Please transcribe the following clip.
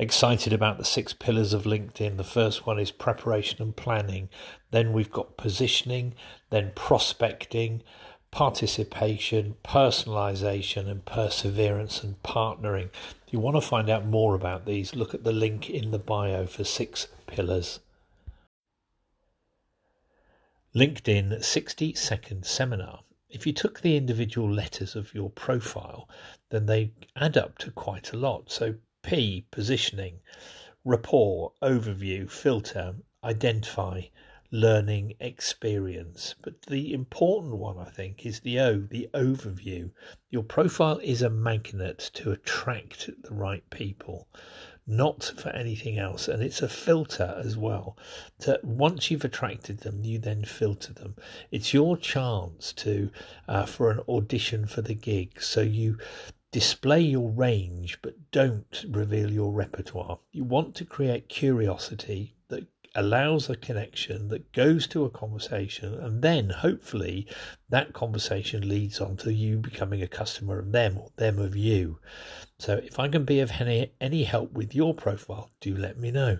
excited about the six pillars of LinkedIn. The first one is preparation and planning. Then we've got positioning, then prospecting, participation, personalization, and perseverance and partnering. If you want to find out more about these, look at the link in the bio for six pillars. LinkedIn 60 second seminar. If you took the individual letters of your profile, then they add up to quite a lot. So, P, positioning, rapport, overview, filter, identify, learning experience. But the important one, I think, is the O, the overview. Your profile is a magnet to attract the right people, not for anything else. And it's a filter as well. To once you've attracted them, you then filter them. It's your chance to uh, for an audition for the gig. So you display your range, but don't reveal your repertoire. You want to create curiosity that allows a connection that goes to a conversation and then hopefully that conversation leads on to you becoming a customer of them or them of you so if i can be of any, help with your profile do let me know